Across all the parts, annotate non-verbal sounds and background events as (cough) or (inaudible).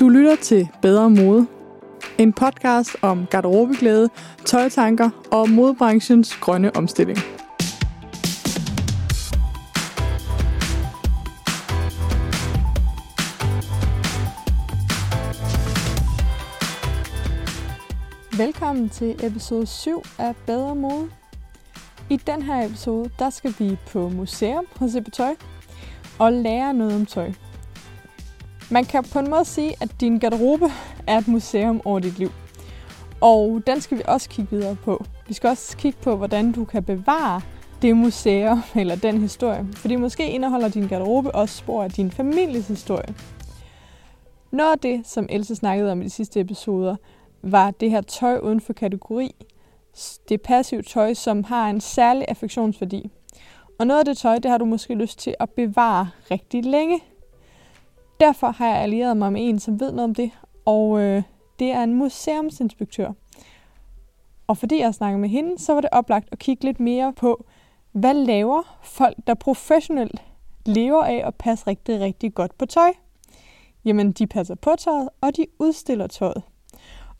Du lytter til Bedre Mode. En podcast om garderobeglæde, tøjtanker og modebranchens grønne omstilling. Velkommen til episode 7 af Bedre Mode. I den her episode, der skal vi på museum hos Tøj og lære noget om tøj. Man kan på en måde sige, at din garderobe er et museum over dit liv. Og den skal vi også kigge videre på. Vi skal også kigge på, hvordan du kan bevare det museum (laughs) eller den historie. Fordi måske indeholder din garderobe også spor af din families historie. Noget af det, som Else snakkede om i de sidste episoder, var det her tøj uden for kategori. Det passive tøj, som har en særlig affektionsværdi. Og noget af det tøj, det har du måske lyst til at bevare rigtig længe. Derfor har jeg allieret mig med en, som ved noget om det, og øh, det er en museumsinspektør. Og fordi jeg snakkede med hende, så var det oplagt at kigge lidt mere på, hvad laver folk, der professionelt lever af at passe rigtig, rigtig godt på tøj? Jamen, de passer på tøjet, og de udstiller tøjet.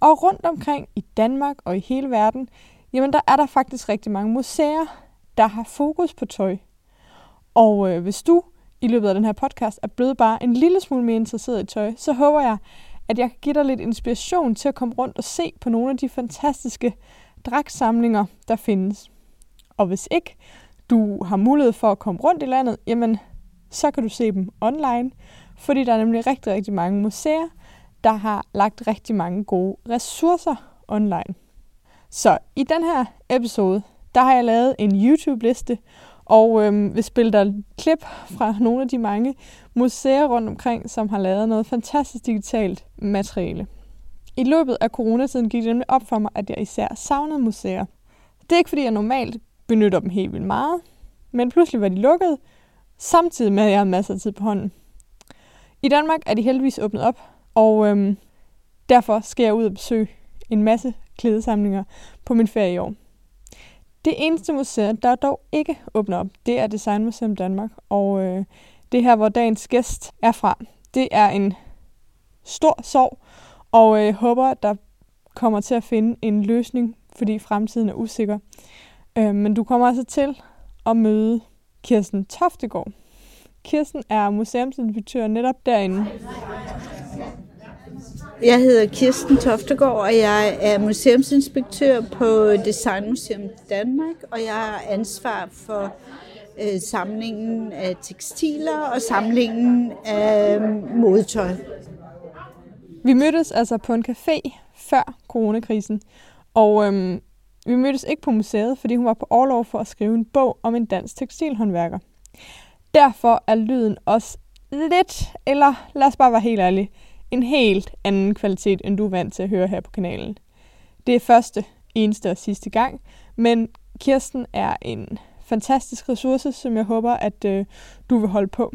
Og rundt omkring i Danmark og i hele verden, jamen der er der faktisk rigtig mange museer, der har fokus på tøj. Og øh, hvis du i løbet af den her podcast er blevet bare en lille smule mere interesseret i tøj, så håber jeg, at jeg kan give dig lidt inspiration til at komme rundt og se på nogle af de fantastiske dragsamlinger, der findes. Og hvis ikke du har mulighed for at komme rundt i landet, jamen så kan du se dem online, fordi der er nemlig rigtig, rigtig mange museer, der har lagt rigtig mange gode ressourcer online. Så i den her episode, der har jeg lavet en YouTube-liste, og øhm, vi spiller dig klip fra nogle af de mange museer rundt omkring, som har lavet noget fantastisk digitalt materiale. I løbet af coronatiden gik det nemlig op for mig, at jeg især savnede museer. Det er ikke fordi, jeg normalt benytter dem helt vildt meget, men pludselig var de lukket, samtidig med, at jeg havde masser af tid på hånden. I Danmark er de heldigvis åbnet op, og øhm, derfor skal jeg ud og besøge en masse klædesamlinger på min ferie i år. Det eneste museum, der dog ikke åbner op, det er Designmuseum Danmark. Og øh, det her, hvor dagens gæst er fra, det er en stor sorg, og jeg øh, håber, at der kommer til at finde en løsning, fordi fremtiden er usikker. Øh, men du kommer altså til at møde Kirsten Toftegård. Kirsten er museumsinspektør netop derinde. Jeg hedder Kirsten Toftegård, og jeg er museumsinspektør på Designmuseum Danmark, og jeg har ansvar for øh, samlingen af tekstiler og samlingen af øh, modetøj. Vi mødtes altså på en café før coronakrisen, og øhm, vi mødtes ikke på museet, fordi hun var på overlov for at skrive en bog om en dansk tekstilhåndværker. Derfor er lyden også lidt, eller lad os bare være helt ærlige, en helt anden kvalitet, end du er vant til at høre her på kanalen. Det er første, eneste og sidste gang, men Kirsten er en fantastisk ressource, som jeg håber, at øh, du vil holde på.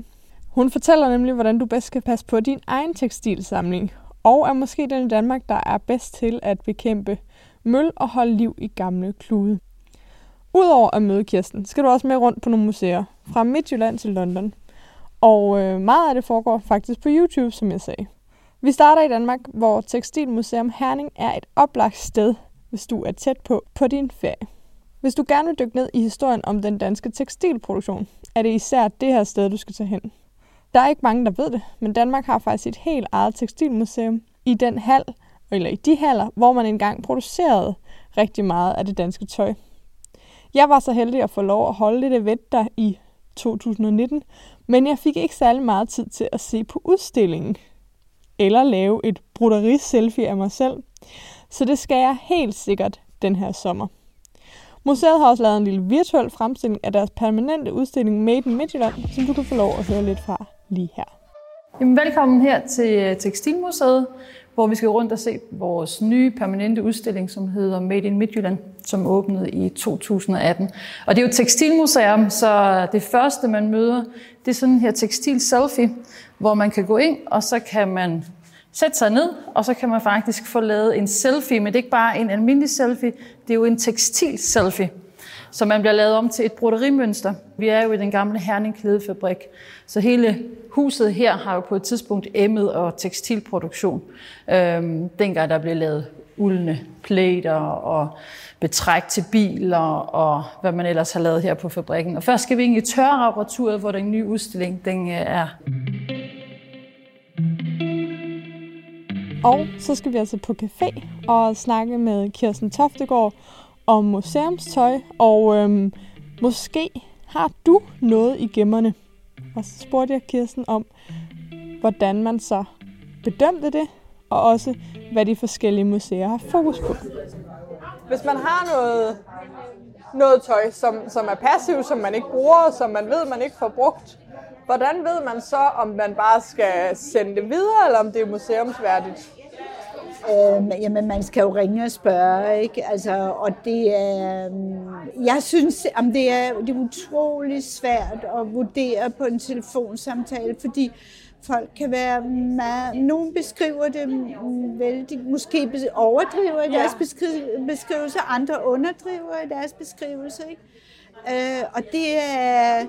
Hun fortæller nemlig, hvordan du bedst kan passe på din egen tekstilsamling, og er måske den i Danmark, der er bedst til at bekæmpe møl og holde liv i gamle klude. Udover at møde Kirsten, skal du også med rundt på nogle museer, fra Midtjylland til London. Og øh, meget af det foregår faktisk på YouTube, som jeg sagde. Vi starter i Danmark, hvor Tekstilmuseum Herning er et oplagt sted, hvis du er tæt på på din ferie. Hvis du gerne vil dykke ned i historien om den danske tekstilproduktion, er det især det her sted, du skal tage hen. Der er ikke mange, der ved det, men Danmark har faktisk et helt eget tekstilmuseum i den hal, eller i de haller, hvor man engang producerede rigtig meget af det danske tøj. Jeg var så heldig at få lov at holde lidt event der i 2019, men jeg fik ikke særlig meget tid til at se på udstillingen eller lave et broderi-selfie af mig selv. Så det skal jeg helt sikkert den her sommer. Museet har også lavet en lille virtuel fremstilling af deres permanente udstilling Made in Midtjylland, som du kan få lov at høre lidt fra lige her. Jamen, velkommen her til øh, Tekstilmuseet, hvor vi skal rundt og se vores nye permanente udstilling, som hedder Made in Midtjylland, som åbnede i 2018. Og det er jo et tekstilmuseum, så det første, man møder, det er sådan her tekstil selfie, hvor man kan gå ind, og så kan man sætte sig ned, og så kan man faktisk få lavet en selfie, men det er ikke bare en almindelig selfie, det er jo en tekstil selfie. Så man bliver lavet om til et broderimønster. Vi er jo i den gamle Herning klædefabrik, så hele huset her har jo på et tidspunkt emmet og tekstilproduktion. Øhm, dengang der blev lavet uldne plater og betræk til biler og hvad man ellers har lavet her på fabrikken. Og først skal vi ind i tørreapparaturet, hvor den nye udstilling den øh, er. Og så skal vi altså på café og snakke med Kirsten Toftegård om museumstøj, og øhm, måske har du noget i gemmerne. Og så spurgte jeg Kirsten om, hvordan man så bedømte det, og også hvad de forskellige museer har fokus på. Hvis man har noget, noget tøj, som, som er passivt, som man ikke bruger, som man ved, man ikke får brugt, hvordan ved man så, om man bare skal sende det videre, eller om det er museumsværdigt? Øh, jamen, man skal jo ringe og spørge, ikke? Altså, og det er, øh, jeg synes, om det er, det er utrolig svært at vurdere på en telefonsamtale, fordi folk kan være meget, nogen beskriver det vældig, måske overdriver i deres beskri- beskrivelse, andre underdriver i deres beskrivelse, ikke? Øh, og det er,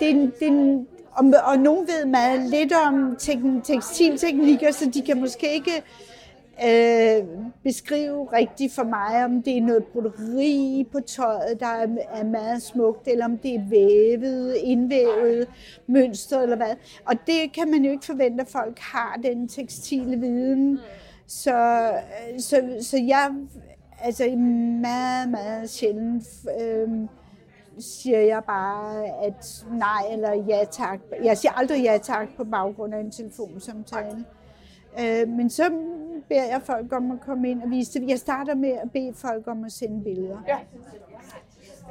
det, det, og, og nogen ved meget lidt om tekstilteknikker, så de kan måske ikke øh, beskrive rigtigt for mig, om det er noget broderi på tøjet, der er, er meget smukt, eller om det er vævet, indvævet mønster, eller hvad. Og det kan man jo ikke forvente, at folk har den tekstile viden. Så, så, så jeg, altså meget, meget sjældent, øh, siger jeg bare, at nej eller ja tak. Jeg siger aldrig ja tak på baggrund af en telefonsamtale. Øh, men så beder jeg folk om at komme ind og vise det. Jeg starter med at bede folk om at sende billeder. Ja.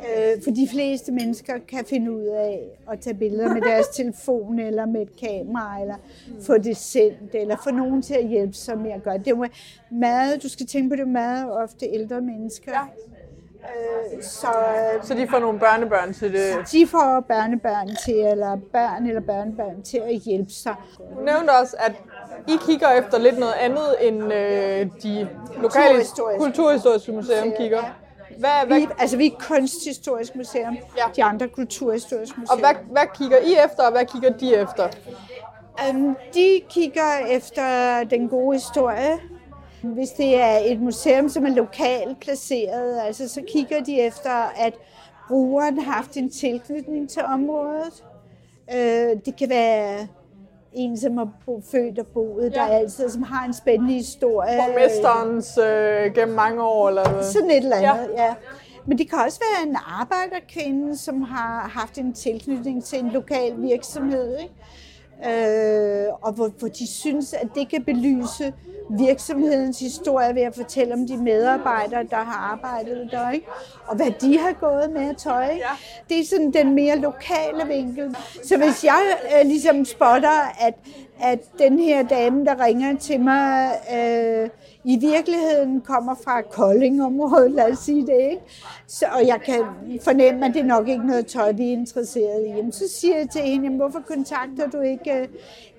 Øh, for de fleste mennesker kan finde ud af at tage billeder med deres (laughs) telefon eller med et kamera, eller få det sendt, eller få nogen til at hjælpe sig med at gøre det. Er meget, du skal tænke på det meget ofte ældre mennesker. Ja. Øh, så, så de får nogle børnebørn til det? De får børnebørn til, eller børn eller børnebørn til at hjælpe sig. Du nævnte også, at I kigger efter lidt noget andet, end øh, de lokale kulturhistoriske museum kigger. Hvad, hvad? Vi, altså vi er kunsthistorisk museum, ja. de andre kulturhistoriske museer. Og hvad, hvad kigger I efter, og hvad kigger de efter? Um, de kigger efter den gode historie, hvis det er et museum, som er lokalt placeret, altså, så kigger de efter, at brugeren har haft en tilknytning til området. Øh, det kan være en, som er født og boet ja. der altid, som har en spændende historie. Borgmesterens øh, gennem mange år, eller hvad? Sådan et eller andet, ja. ja. Men det kan også være en arbejderkvinde, som har haft en tilknytning til en lokal virksomhed. Ikke? Øh, og hvor, hvor de synes, at det kan belyse virksomhedens historie ved at fortælle om de medarbejdere, der har arbejdet der, ikke? og hvad de har gået med at tøj. Ja. Det er sådan den mere lokale vinkel. Så hvis jeg øh, ligesom spotter, at, at den her dame, der ringer til mig, øh, i virkeligheden kommer fra Kolding-området, lad os sige det, ikke? Så, og jeg kan fornemme, at det nok ikke er noget tøj, vi er interesseret i. Jamen, så siger jeg til hende, jamen, hvorfor kontakter du ikke øh,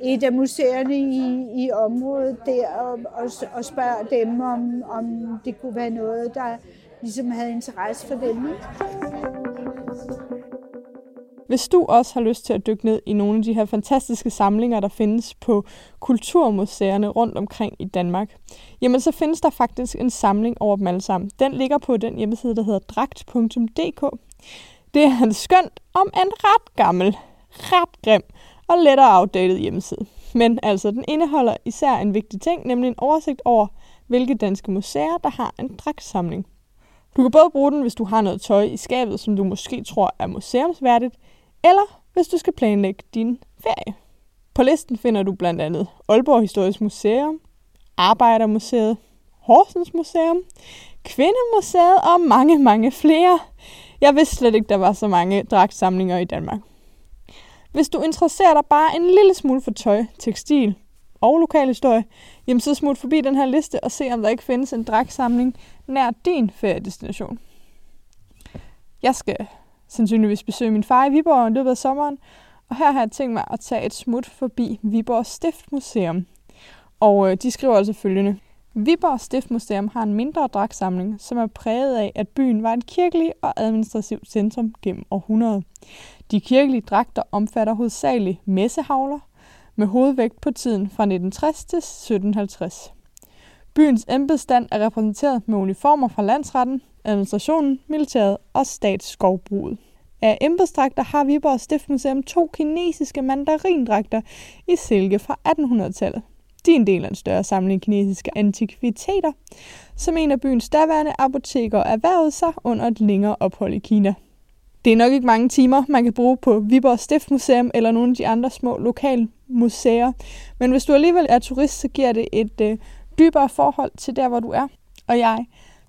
et af museerne i, i området der og, og, og spørger dem, om, om det kunne være noget, der ligesom havde interesse for dem. Hvis du også har lyst til at dykke ned i nogle af de her fantastiske samlinger, der findes på kulturmuseerne rundt omkring i Danmark, jamen så findes der faktisk en samling over dem alle sammen. Den ligger på den hjemmeside, der hedder dragt.dk. Det er en skønt om en ret gammel, ret grim og lettere outdated hjemmeside. Men altså, den indeholder især en vigtig ting, nemlig en oversigt over, hvilke danske museer, der har en dragtsamling. Du kan både bruge den, hvis du har noget tøj i skabet, som du måske tror er museumsværdigt, eller hvis du skal planlægge din ferie. På listen finder du blandt andet Aalborg Historisk Museum, Arbejdermuseet, Horsens Museum, Kvindemuseet og mange, mange flere. Jeg vidste slet ikke, der var så mange dragtsamlinger i Danmark. Hvis du interesserer dig bare en lille smule for tøj, tekstil og lokalhistorie, jamen så smut forbi den her liste og se, om der ikke findes en dragtsamling nær din feriedestination. Jeg skal sandsynligvis besøge min far i Viborg i løbet af sommeren, og her har jeg tænkt mig at tage et smut forbi Viborg Stiftmuseum. Og øh, de skriver altså følgende. Viborg Stiftmuseum har en mindre dragtsamling, som er præget af, at byen var et kirkeligt og administrativt centrum gennem århundreder. De kirkelige dragter omfatter hovedsageligt messehavler, med hovedvægt på tiden fra 1960 til 1750. Byens embedsstand er repræsenteret med uniformer fra landsretten, administrationen, militæret og statsskovbruget. Af embedsdragter har Viborg Stiftmuseum to kinesiske mandarindragter i silke fra 1800-tallet. De er en del af en større samling kinesiske antikviteter, som en af byens daværende apoteker erhvervede sig under et længere ophold i Kina. Det er nok ikke mange timer, man kan bruge på Viborg Stiftmuseum eller nogle af de andre små lokale museer, men hvis du alligevel er turist, så giver det et øh, dybere forhold til der, hvor du er. Og jeg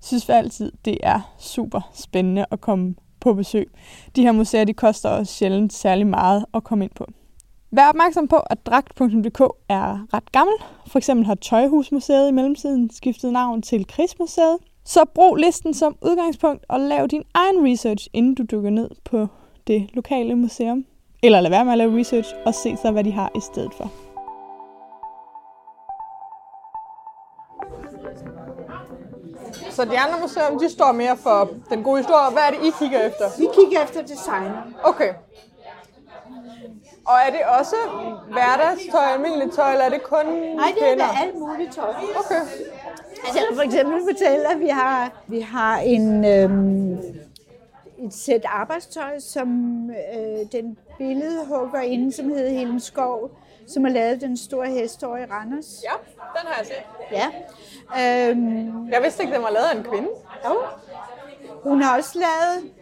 synes altid, det er super spændende at komme på besøg. De her museer, de koster også sjældent særlig meget at komme ind på. Vær opmærksom på, at dragt.dk er ret gammel. For eksempel har Tøjhusmuseet i mellemtiden skiftet navn til Krigsmuseet. Så brug listen som udgangspunkt og lav din egen research, inden du dykker ned på det lokale museum. Eller lad være med at lave research og se så, hvad de har i stedet for. Så de andre museer, de står mere for den gode historie. Hvad er det, I kigger efter? Vi kigger efter design. Okay. Og er det også hverdagstøj, almindeligt tøj, eller er det kun Nej, det er da alt muligt tøj. Okay. Altså, jeg for eksempel fortælle, at vi har, vi har en, øhm, et sæt arbejdstøj, som øh, den billedhugger inde, som hedder Helen Skov, som har lavet den store hest over i Randers. Ja, den har jeg set. Ja. Øhm, Jeg vidste ikke, den var lavet af en kvinde. jo. Hun har også lavet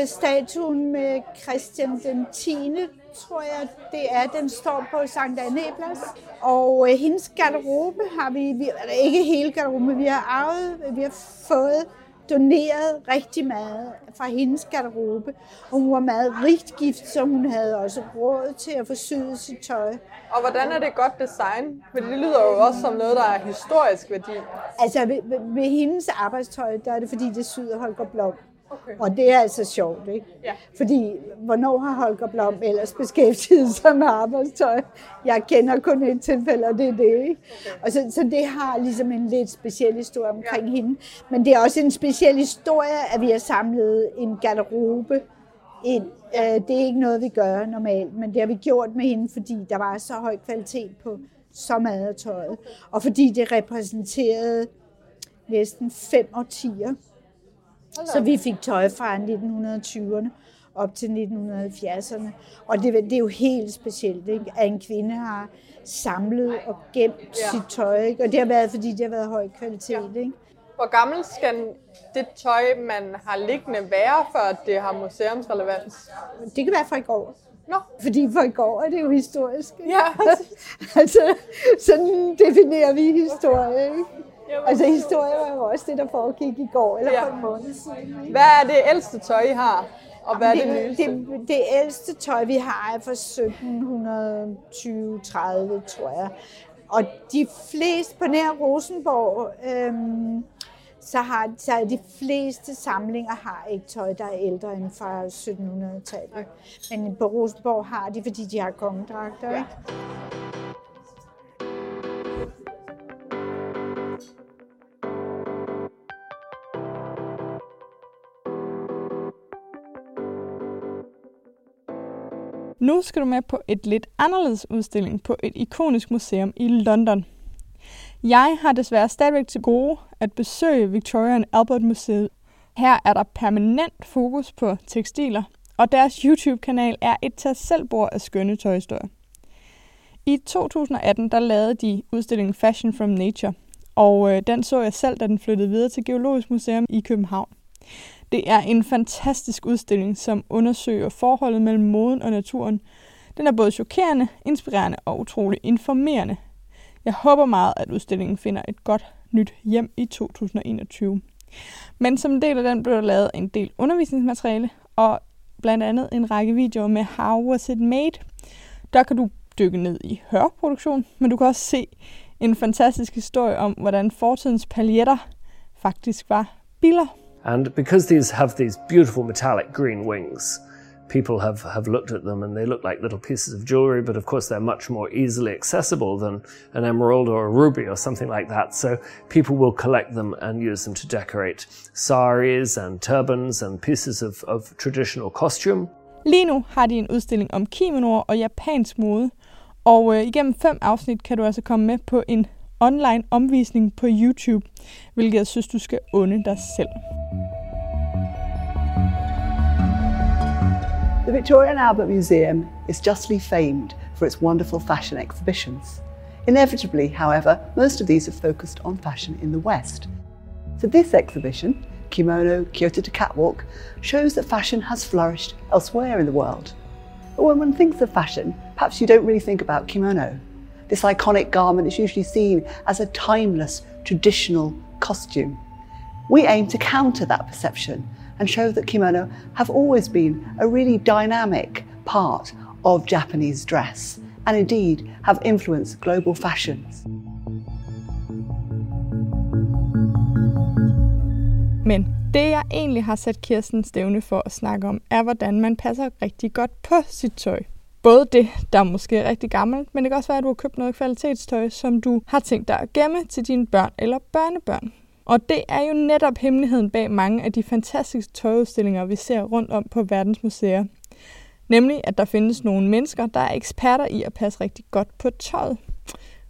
øh, statuen med Christian den 10. tror jeg, det er. Den står på Sankt Anne Plads. Og øh, hendes garderobe har vi, vi ikke hele garderoben, vi har arvet, vi har fået doneret rigtig meget fra hendes garderobe. Og hun var meget rigt gift, så hun havde også råd til at forsyde sit tøj. Og hvordan er det godt design? Fordi det lyder jo også som noget, der er historisk værdi. Altså ved, ved, ved hendes arbejdstøj, der er det fordi, det syder Holger Blom. Okay. Og det er altså sjovt, ikke? Ja. Fordi, hvornår har Holger Blom ellers beskæftiget sig med arbejdstøj? Jeg kender kun et tilfælde, og det er det, ikke? Okay. Og så, så det har ligesom en lidt speciel historie omkring ja. hende. Men det er også en speciel historie, at vi har samlet en garderobe ind. Øh, Det er ikke noget, vi gør normalt, men det har vi gjort med hende, fordi der var så høj kvalitet på så meget af tøjet. Og fordi det repræsenterede næsten fem årtier. Så vi fik tøj fra 1920'erne op til 1970'erne. Og det, det er jo helt specielt, ikke? at en kvinde har samlet og gemt ja. sit tøj. Ikke? Og det har været, fordi det har været høj kvalitet. Ikke? Hvor gammel skal det tøj, man har liggende være, før det har museumsrelevans? Det kan være fra i går. Nå, Fordi for i går er det jo historisk. Ikke? ja. (laughs) altså, sådan definerer vi historie. Ikke? Altså, historie var jo også det, der foregik i går, eller Ja. for en måned siden. Ikke? Hvad er det ældste tøj, I har? Og hvad er det nyeste? det, det ældste tøj, vi har, er fra 1720-30, tror jeg. Og de fleste, på nær Rosenborg, øhm, så har så de fleste samlinger har ikke tøj, der er ældre end fra 1700-tallet. Men på Rosenborg har de, fordi de har kongedragter. Ja. Nu skal du med på et lidt anderledes udstilling på et ikonisk museum i London. Jeg har desværre stadigvæk til gode at besøge Victoria and Albert Museet. Her er der permanent fokus på tekstiler, og deres YouTube-kanal er et tag selv af skønne tøjhistorier. I 2018 der lavede de udstillingen Fashion from Nature, og øh, den så jeg selv, da den flyttede videre til Geologisk Museum i København. Det er en fantastisk udstilling, som undersøger forholdet mellem moden og naturen. Den er både chokerende, inspirerende og utrolig informerende. Jeg håber meget, at udstillingen finder et godt nyt hjem i 2021. Men som en del af den blev der lavet en del undervisningsmateriale, og blandt andet en række videoer med How Was It Made. Der kan du dykke ned i hørproduktion, men du kan også se en fantastisk historie om, hvordan fortidens paljetter faktisk var biller. And because these have these beautiful metallic green wings, people have, have looked at them and they look like little pieces of jewelry, but of course they're much more easily accessible than an emerald or a ruby or something like that. So people will collect them and use them to decorate saris and turbans and pieces of, of traditional costume. Lige nu har de en udstilling om kimonoer og japansk mode, og øh, igennem fem afsnit kan du altså komme med på en online omvisning på YouTube, hvilket jeg synes, du skal dig selv. The Victoria and Albert Museum is justly famed for its wonderful fashion exhibitions. Inevitably, however, most of these are focused on fashion in the West. So this exhibition, Kimono Kyoto to Catwalk, shows that fashion has flourished elsewhere in the world. But when one thinks of fashion, perhaps you don't really think about kimono. This iconic garment is usually seen as a timeless, traditional costume. We aim to counter that perception and show that kimono have always been a really dynamic part of Japanese dress and indeed have influenced global fashions. Men det, jeg egentlig har sat Kirsten stævne for at snakke om, er, hvordan man passer rigtig godt på sit tøj. Både det, der måske er rigtig gammelt, men det kan også være, at du har købt noget kvalitetstøj, som du har tænkt dig at gemme til dine børn eller børnebørn. Og det er jo netop hemmeligheden bag mange af de fantastiske tøjudstillinger, vi ser rundt om på verdens museer. Nemlig, at der findes nogle mennesker, der er eksperter i at passe rigtig godt på tøjet.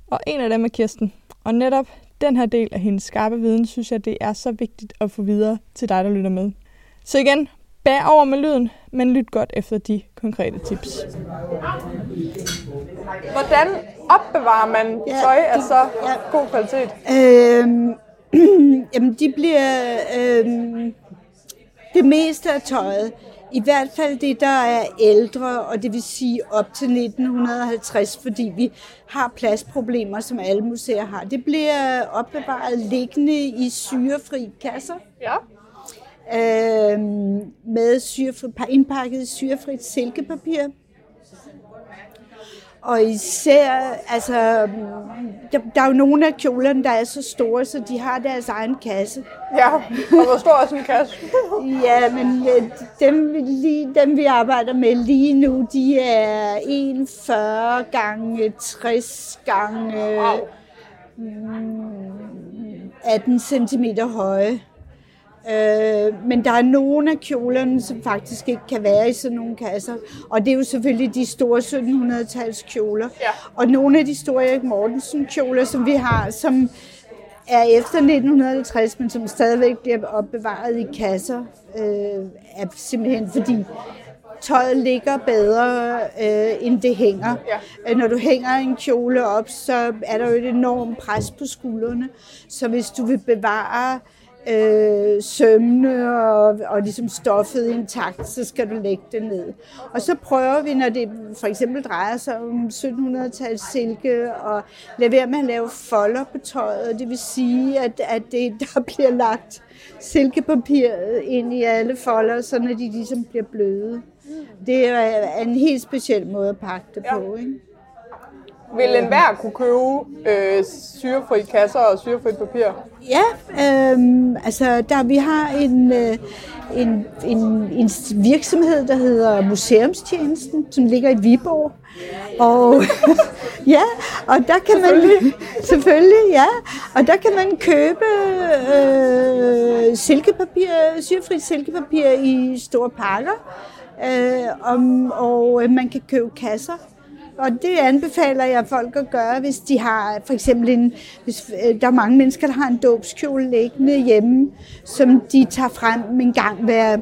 Og en af dem er Kirsten. Og netop den her del af hendes skarpe viden, synes jeg, det er så vigtigt at få videre til dig, der lytter med. Så igen, bær over med lyden, men lyt godt efter de konkrete tips. Hvordan opbevarer man Ja, tøj af det- så ja. god kvalitet? Øhm, (clears throat) jamen, de bliver øhm, det meste af tøjet. I hvert fald det, der er ældre, og det vil sige op til 1950, fordi vi har pladsproblemer, som alle museer har. Det bliver opbevaret liggende i syrefri kasser Ja. Øhm, med syrefri, indpakket syrefrit silkepapir. Og især, altså, der, der er jo nogle af kjolerne, der er så store, så de har deres egen kasse. Ja, og hvor stor er sådan en kasse? (laughs) Ja, men øh, dem, vi lige, dem vi arbejder med lige nu, de er 41 gange 60 gange mm, 18 cm høje. Øh, men der er nogle af kjolerne, som faktisk ikke kan være i sådan nogle kasser. Og det er jo selvfølgelig de store 1700-tals kjoler. Ja. Og nogle af de store Erik Mortensen kjoler, som vi har, som er efter 1950, men som stadigvæk bliver opbevaret i kasser, øh, er simpelthen fordi tøjet ligger bedre, øh, end det hænger. Ja. Øh, Når du hænger en kjole op, så er der jo et enormt pres på skuldrene. Så hvis du vil bevare øh, sømne og, og ligesom stoffet intakt, så skal du lægge det ned. Og så prøver vi, når det for eksempel drejer sig om 1700-tals silke, og lade være med at lave folder på tøjet. Det vil sige, at, at det, der bliver lagt silkepapir ind i alle folder, så de ligesom bliver bløde. Det er en helt speciel måde at pakke det på. Ikke? Vil enhver kunne købe øh, syrefri kasser og syrefrit papir? Ja, øhm, altså der, vi har en, øh, en, en, en virksomhed, der hedder Museumstjenesten, som ligger i Viborg. Og (laughs) ja, og der kan man (laughs) selvfølgelig, ja, og der kan man købe øh, silkepapir, syrefrit silkepapir i store pakker, øh, om, og øh, man kan købe kasser. Og det anbefaler jeg folk at gøre, hvis de har for eksempel en, hvis øh, der er mange mennesker, der har en dåbskjole liggende hjemme, som de tager frem en gang hver,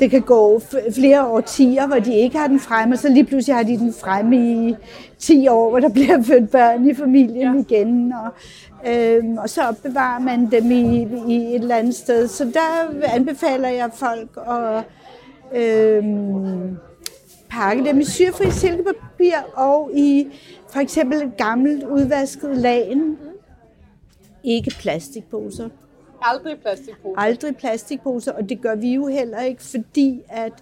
det kan gå flere årtier, hvor de ikke har den fremme, og så lige pludselig har de den fremme i 10 år, hvor der bliver født børn i familien ja. igen. Og, øhm, og så opbevarer man dem i, i et eller andet sted. Så der anbefaler jeg folk at øhm, pakke dem i syrefri silkepapir og i for eksempel et gammelt udvasket lagen. Ikke plastikposer. Aldrig plastikpose. Aldrig plastikposer, og det gør vi jo heller ikke, fordi at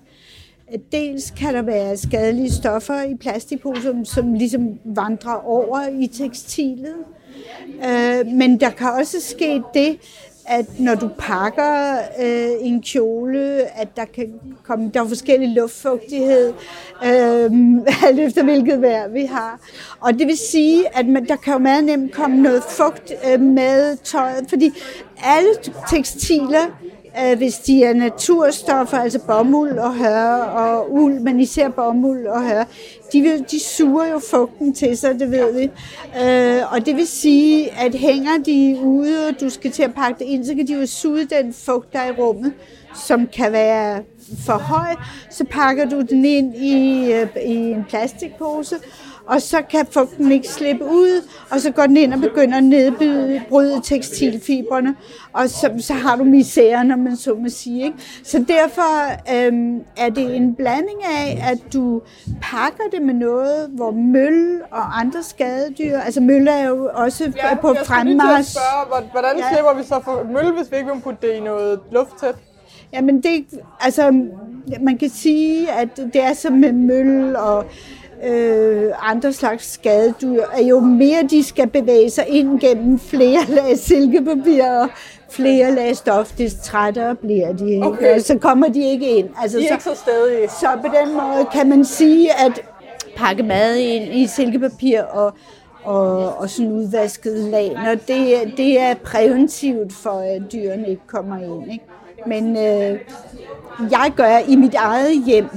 at dels kan der være skadelige stoffer i plastikposer, som ligesom vandrer over i tekstilet. Øh, men der kan også ske det, at når du pakker øh, en kjole, at der kan komme, der er forskellig luftfugtighed, øh, (laughs) alt efter hvilket vejr vi har. Og det vil sige, at man, der kan jo meget nemt komme noget fugt øh, med tøjet, fordi alle tekstiler hvis de er naturstoffer, altså bomuld og hør og uld, men især bomuld og hør, de, vil, de suger jo fugten til sig, det ved vi. Øh, og det vil sige, at hænger de ude, og du skal til at pakke det ind, så kan de jo suge den fugt, der er i rummet, som kan være for høj. Så pakker du den ind i, øh, i en plastikpose, og så kan fugten ikke slippe ud, og så går den ind og begynder at nedbryde tekstilfibrene, og så, så har du misæren, når man så må sige. Ikke? Så derfor øhm, er det en blanding af, at du pakker det med noget, hvor møl og andre skadedyr, altså møl er jo også ja, på fremmarsch. Hvordan ja. slipper vi så for møl, hvis vi ikke vil putte det i noget lufttæt? Jamen det, altså, man kan sige, at det er som med møl og øh, andre slags skadedyr, at jo mere de skal bevæge sig ind gennem flere (laughs) lag silkepapir og flere lag stof, des trættere bliver de. Okay. Så kommer de ikke ind. Altså, de er så, ikke så stadige. Så på den måde kan man sige, at pakke mad ind i silkepapir og, og, og sådan udvasket laner, det, det er præventivt for, at dyrene ikke kommer ind. Ikke? Men øh, jeg gør i mit eget hjem,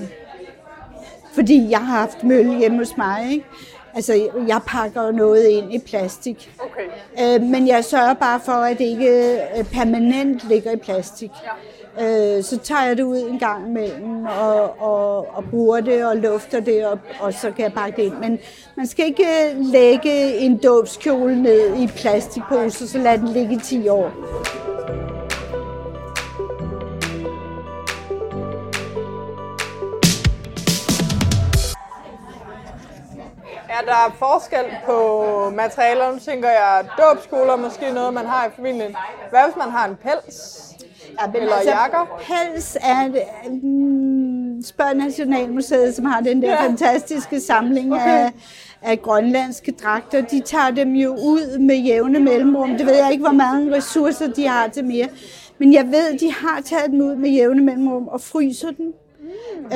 fordi jeg har haft møl hjemme hos mig. Ikke? Altså, jeg pakker noget ind i plastik. Okay. Øh, men jeg sørger bare for, at det ikke øh, permanent ligger i plastik. Ja. Øh, så tager jeg det ud en gang imellem og, og, og bruger det og lufter det, og, og så kan jeg pakke det ind. Men man skal ikke lægge en dåbskjole ned i plastikpose, så lad den ligge i 10 år. Er der forskel på materialerne, tænker jeg, dåbskoler måske noget, man har i familien. Hvad hvis man har en pels? Ja, men eller altså, jakker? Pels er mm, spørg Nationalmuseet, som har den der ja. fantastiske samling okay. af, af grønlandske dragter. De tager dem jo ud med jævne mellemrum. Det ved jeg ikke, hvor mange ressourcer de har til mere. Men jeg ved, de har taget dem ud med jævne mellemrum og fryser dem.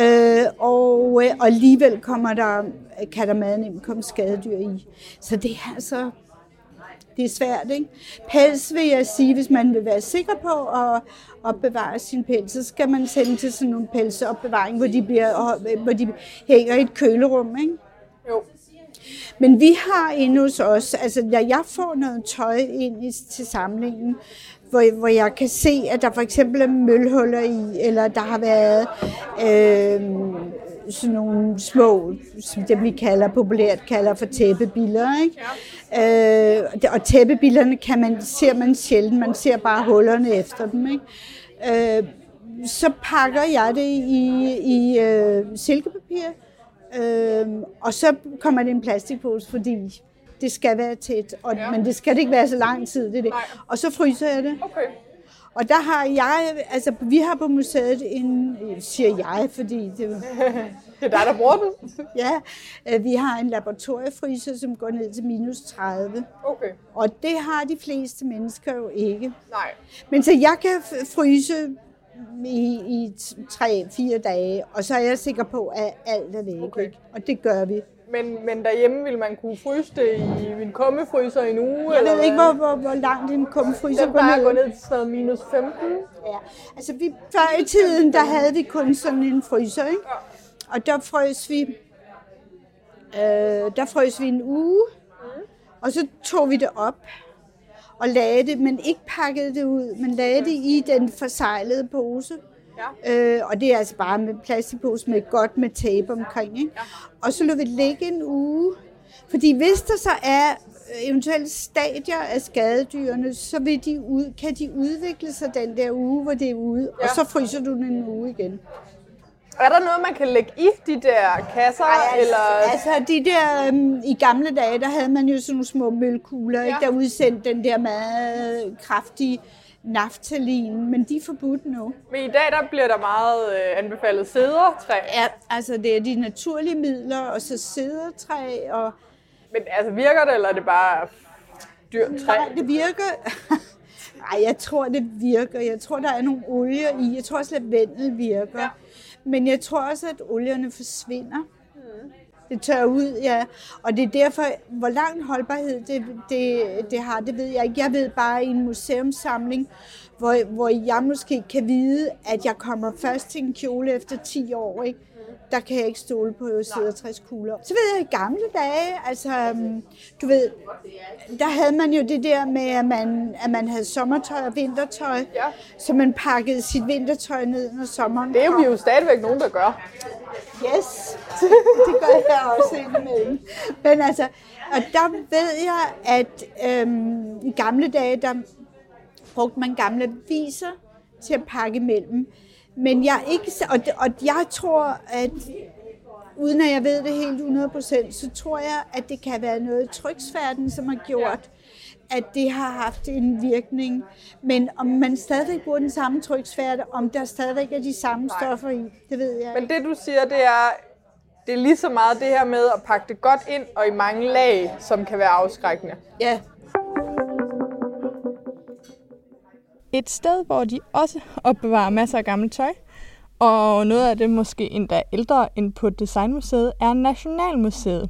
Øh, og, øh, og alligevel kommer der, kan der meget nemt komme skadedyr i. Så det er altså det er svært, ikke? Pels vil jeg sige, hvis man vil være sikker på at opbevare sin pels, så skal man sende til sådan nogle pelsopbevaring, hvor de, bliver, hvor de hænger i et kølerum, ikke? Jo. Men vi har inde hos os, altså når jeg får noget tøj ind i, til samlingen, hvor, hvor jeg kan se, at der for eksempel er mølhuller i, eller der har været øh, sådan nogle små, som det vi kalder, populært kalder for tæppebiller. Ikke? Ja. Øh, og tæppebillerne kan man, ser man sjældent, man ser bare hullerne efter dem. Ikke? Øh, så pakker jeg det i, i øh, silkepapir, øh, og så kommer det i en plastikpose, fordi det skal være tæt, og, ja. men det skal ikke være så lang tid. Det, det. Og så fryser jeg det. Okay. Og der har jeg, altså vi har på museet en, siger jeg, fordi det, (laughs) det er dig, der bruger den. (laughs) ja, øh, vi har en laboratoriefryser, som går ned til minus 30. Okay. Og det har de fleste mennesker jo ikke. Nej. Men så jeg kan fryse i, i 3-4 dage, og så er jeg sikker på, at alt er væk. Okay. Og det gør vi. Men, men derhjemme vil man kunne fryse det i min kummefryser i en uge? Jeg ved ikke, hvor, hvor, hvor langt din kummefryser går ned. Den gå ned til sådan minus 15. Ja, altså vi, før i tiden, der havde vi kun sådan en fryser, ikke? Ja. Og der frøs vi, øh, der frøs vi en uge, mm. og så tog vi det op og lagde det, men ikke pakkede det ud, men lagde det i den forsejlede pose. Ja. Øh, og det er altså bare med plastikpose med godt med tape omkring. Ikke? Ja. Og så lå vi ligge en uge. Fordi hvis der så er eventuelle stadier af skadedyrene, så vil de ud, kan de udvikle sig den der uge, hvor det er ude, ja. og så fryser du den en uge igen. Er der noget, man kan lægge i de der kasser? Ej, altså, eller? altså de der, um, i gamle dage, der havde man jo sådan nogle små mølkugler, ja. ikke, der udsendte den der meget kraftige naftalin, men de er forbudt nu. Men i dag der bliver der meget øh, anbefalet sædertræ. Ja, altså det er de naturlige midler, og så sædertræ. Og... Men altså virker det, eller er det bare dyrt træ? Nej, det virker. (laughs) Nej, jeg tror, det virker. Jeg tror, der er nogle olier i. Jeg tror også, lavendel virker. Ja. Men jeg tror også, at olierne forsvinder. Mm. Det tør ud, ja. Og det er derfor, hvor lang holdbarhed det, det, det har, det ved jeg ikke. Jeg ved bare i en museumsamling, hvor, hvor jeg måske kan vide, at jeg kommer først til en kjole efter 10 år, ikke? Der kan jeg ikke stole på 67 kugler. Så ved jeg, i gamle dage, altså, du ved, der havde man jo det der med, at man, at man havde sommertøj og vintertøj, ja. så man pakkede sit vintertøj ned, når sommeren Det er jo vi jo stadigvæk nogen, der gør. Yes, (laughs) det gør jeg også indimellem. Men altså, og der ved jeg, at øhm, i gamle dage, der brugte man gamle viser til at pakke mellem. Men jeg ikke, og, og jeg tror, at uden at jeg ved det helt 100%, så tror jeg, at det kan være noget tryksfærden, som har gjort, at det har haft en virkning. Men om man stadigvæk bruger den samme tryksfærde, om der stadigvæk er de samme Nej. stoffer i, det ved jeg Men det du siger, det er, det er lige så meget det her med at pakke det godt ind og i mange lag, som kan være afskrækkende. Ja, Et sted, hvor de også opbevarer masser af gammelt tøj, og noget af det måske endda ældre end på Designmuseet, er Nationalmuseet.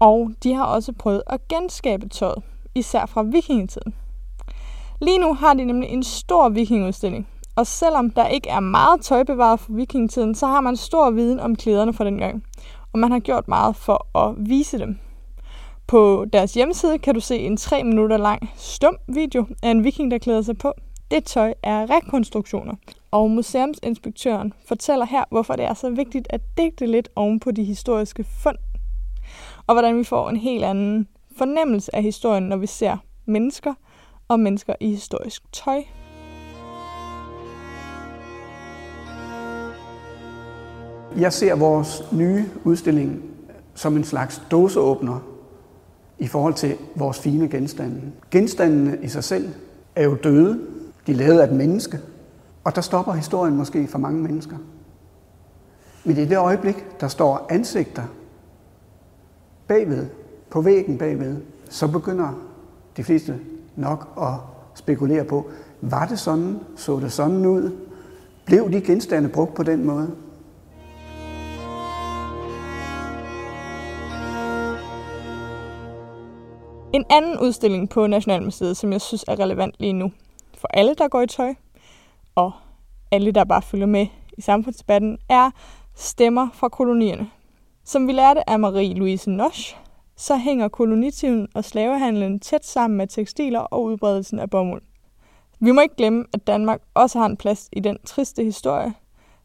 Og de har også prøvet at genskabe tøjet, især fra vikingetiden. Lige nu har de nemlig en stor vikingudstilling, og selvom der ikke er meget tøj bevaret fra vikingetiden, så har man stor viden om klæderne fra den gang, og man har gjort meget for at vise dem. På deres hjemmeside kan du se en 3 minutter lang stum video af en viking, der klæder sig på. Det tøj er rekonstruktioner, og museumsinspektøren fortæller her, hvorfor det er så vigtigt at digte lidt oven på de historiske fund, og hvordan vi får en helt anden fornemmelse af historien, når vi ser mennesker og mennesker i historisk tøj. Jeg ser vores nye udstilling som en slags dåseåbner i forhold til vores fine genstande. Genstandene i sig selv er jo døde. De er lavet af et menneske. Og der stopper historien måske for mange mennesker. Men i det øjeblik, der står ansigter bagved, på væggen bagved, så begynder de fleste nok at spekulere på, var det sådan? Så det sådan ud? Blev de genstande brugt på den måde? En anden udstilling på Nationalmuseet, som jeg synes er relevant lige nu for alle, der går i tøj, og alle, der bare følger med i samfundsdebatten, er Stemmer fra kolonierne. Som vi lærte af Marie-Louise Nosch, så hænger kolonitiden og slavehandlen tæt sammen med tekstiler og udbredelsen af bomuld. Vi må ikke glemme, at Danmark også har en plads i den triste historie.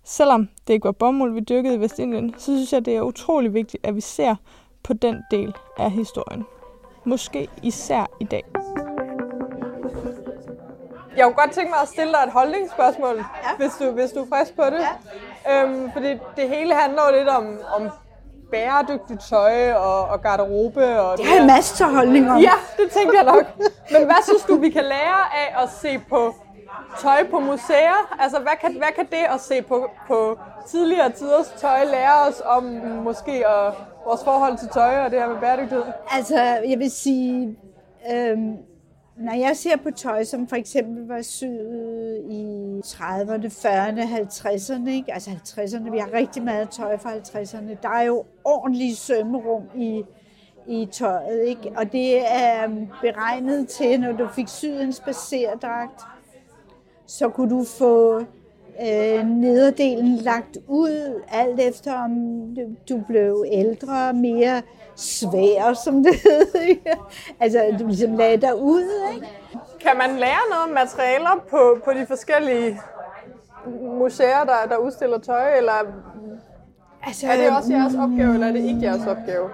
Selvom det ikke var bomuld, vi dyrkede i Vestindien, så synes jeg, det er utrolig vigtigt, at vi ser på den del af historien. Måske især i dag. Jeg kunne godt tænke mig at stille dig et holdningsspørgsmål, ja. hvis, du, hvis du er frisk på det. Ja. Øhm, fordi det hele handler jo lidt om, om bæredygtigt tøj og, og garderobe. Og det har en masse holdninger om. Ja, det tænker jeg nok. Men hvad synes du, vi kan lære af at se på tøj på museer? Altså, hvad kan, hvad kan det at se på, på tidligere tiders tøj lære os om måske at, vores forhold til tøj og det her med bæredygtighed? Altså, jeg vil sige, øhm, når jeg ser på tøj, som for eksempel var syet i 30'erne, 40'erne, 50'erne, ikke? altså 50'erne, vi har rigtig meget tøj fra 50'erne, der er jo ordentlige sømmerum i, i tøjet, ikke? og det er beregnet til, når du fik syet en spacerdragt, så kunne du få øh, nederdelen lagt ud, alt efter om du blev ældre, mere svær, som det hedder. (laughs) altså, du ligesom lagde dig ud, ikke? Kan man lære noget om materialer på, på de forskellige museer, der, der udstiller tøj, eller altså, er det også jeres opgave, eller er det ikke jeres opgave?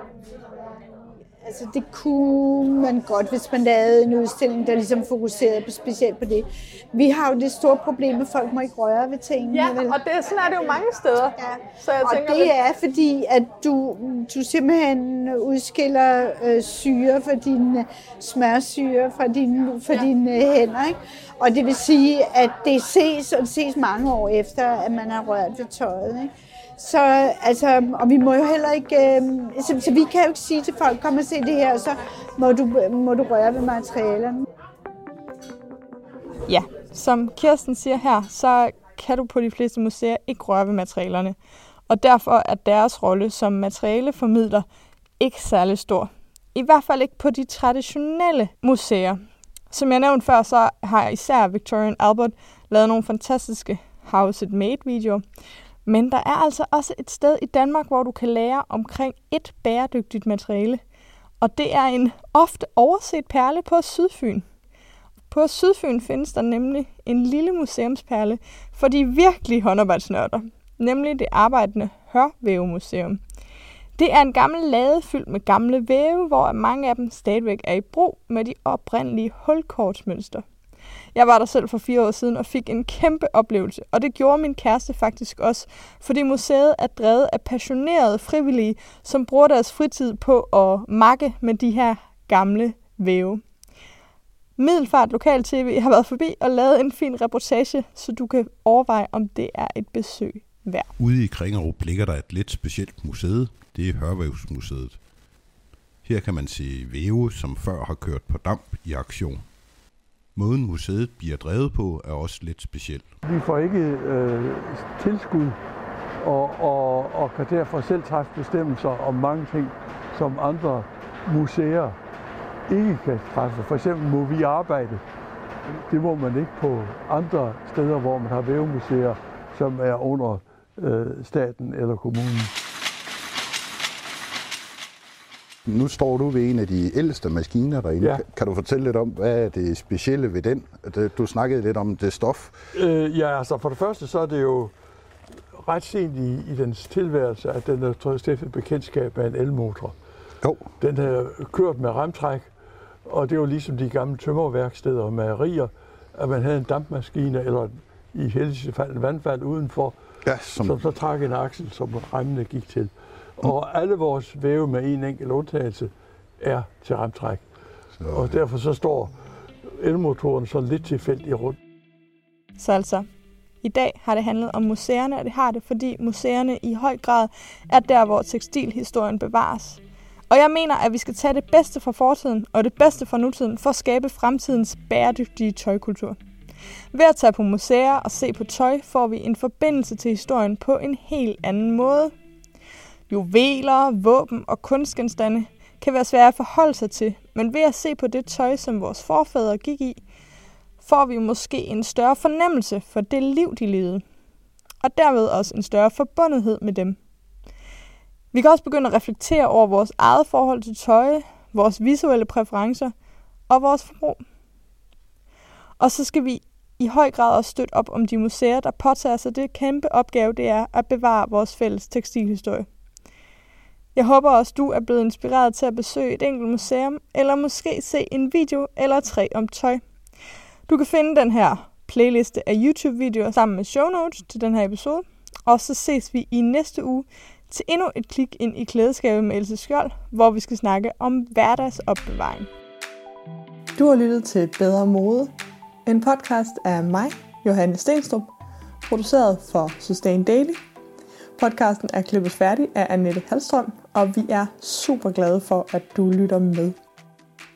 Altså det kunne man godt, hvis man lavede en udstilling, der ligesom fokuserede på, specielt på det. Vi har jo det store problem, at folk må ikke røre ved tingene. Ja, vel? og det, sådan er det jo mange steder. Ja. Så jeg og tænker, det er fordi, at du, du simpelthen udskiller øh, syre fra dine smørsyre fra dine, fra ja. dine hænder. Ikke? Og det vil sige, at det ses, og det ses mange år efter, at man har rørt ved tøjet. Ikke? Så, altså, og vi må jo heller ikke, øh, så, så vi kan jo ikke sige til folk, kom og se det her, så må du, må du røre ved materialerne. Ja, som Kirsten siger her, så kan du på de fleste museer ikke røre ved materialerne. Og derfor er deres rolle som materialeformidler ikke særlig stor. I hvert fald ikke på de traditionelle museer. Som jeg nævnte før, så har især Victorian Albert lavet nogle fantastiske House It Made videoer. Men der er altså også et sted i Danmark, hvor du kan lære omkring et bæredygtigt materiale. Og det er en ofte overset perle på Sydfyn. På Sydfyn findes der nemlig en lille museumsperle for de virkelige håndarbejdsnørder, nemlig det arbejdende Hørvævemuseum. Det er en gammel lade fyldt med gamle væve, hvor mange af dem stadigvæk er i brug med de oprindelige hulkortsmønster. Jeg var der selv for fire år siden og fik en kæmpe oplevelse, og det gjorde min kæreste faktisk også, fordi museet er drevet af passionerede frivillige, som bruger deres fritid på at makke med de her gamle væve. Middelfart Lokal TV har været forbi og lavet en fin reportage, så du kan overveje, om det er et besøg værd. Ude i Kringerup ligger der et lidt specielt museet. Det er Hørvævsmuseet. Her kan man se væve, som før har kørt på damp i aktion. Måden museet bliver drevet på er også lidt speciel. Vi får ikke øh, tilskud og, og, og kan derfor selv træffe bestemmelser om mange ting, som andre museer ikke kan træffe. For eksempel må vi arbejde. Det må man ikke på andre steder, hvor man har vævemuseer, som er under øh, staten eller kommunen. Nu står du ved en af de ældste maskiner derinde. Ja. Kan du fortælle lidt om, hvad er det specielle ved den? Du snakkede lidt om det stof. Øh, ja, altså for det første, så er det jo ret sent i, i dens tilværelse, at den er stiftet bekendtskab med en elmotor. Jo, Den har kørt med remtræk, og det er jo ligesom de gamle tømmerværksteder og mejerier, at man havde en dampmaskine, eller i heldigste fald en vandfald udenfor, ja, som, som så trak en aksel, som remmene gik til. Og alle vores væve med en enkelt undtagelse er til remtræk. Og derfor så står elmotoren så lidt tilfældigt rundt. Så altså, i dag har det handlet om museerne, og det har det, fordi museerne i høj grad er der, hvor tekstilhistorien bevares. Og jeg mener, at vi skal tage det bedste fra fortiden og det bedste fra nutiden for at skabe fremtidens bæredygtige tøjkultur. Ved at tage på museer og se på tøj, får vi en forbindelse til historien på en helt anden måde. Juveler, våben og kunstgenstande kan være svære at forholde sig til, men ved at se på det tøj, som vores forfædre gik i, får vi måske en større fornemmelse for det liv, de levede. Og derved også en større forbundethed med dem. Vi kan også begynde at reflektere over vores eget forhold til tøj, vores visuelle præferencer og vores forbrug. Og så skal vi i høj grad også støtte op om de museer, der påtager sig det kæmpe opgave, det er at bevare vores fælles tekstilhistorie. Jeg håber også, du er blevet inspireret til at besøge et enkelt museum, eller måske se en video eller tre om tøj. Du kan finde den her playliste af YouTube-videoer sammen med show notes til den her episode. Og så ses vi i næste uge til endnu et klik ind i klædeskabet med Else Skjold, hvor vi skal snakke om hverdagsopbevaring. Du har lyttet til Bedre Mode, en podcast af mig, Johanne Stenstrup, produceret for Sustain Daily. Podcasten er klippet færdig af Annette Halstrøm, og vi er super glade for, at du lytter med.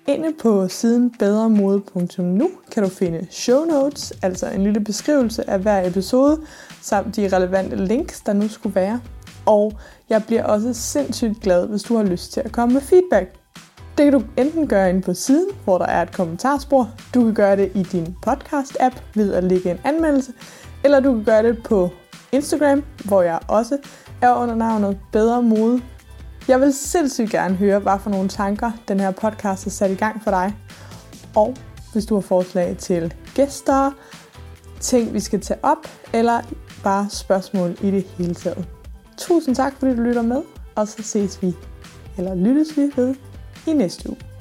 Inde på siden bedremode.nu kan du finde show notes, altså en lille beskrivelse af hver episode, samt de relevante links, der nu skulle være. Og jeg bliver også sindssygt glad, hvis du har lyst til at komme med feedback. Det kan du enten gøre inde på siden, hvor der er et kommentarspor. Du kan gøre det i din podcast-app ved at lægge en anmeldelse. Eller du kan gøre det på Instagram, hvor jeg også er under navnet Bedre Mode. Jeg vil sindssygt gerne høre, hvad for nogle tanker den her podcast har sat i gang for dig. Og hvis du har forslag til gæster, ting vi skal tage op, eller bare spørgsmål i det hele taget. Tusind tak, fordi du lytter med, og så ses vi, eller lyttes vi ved, i næste uge.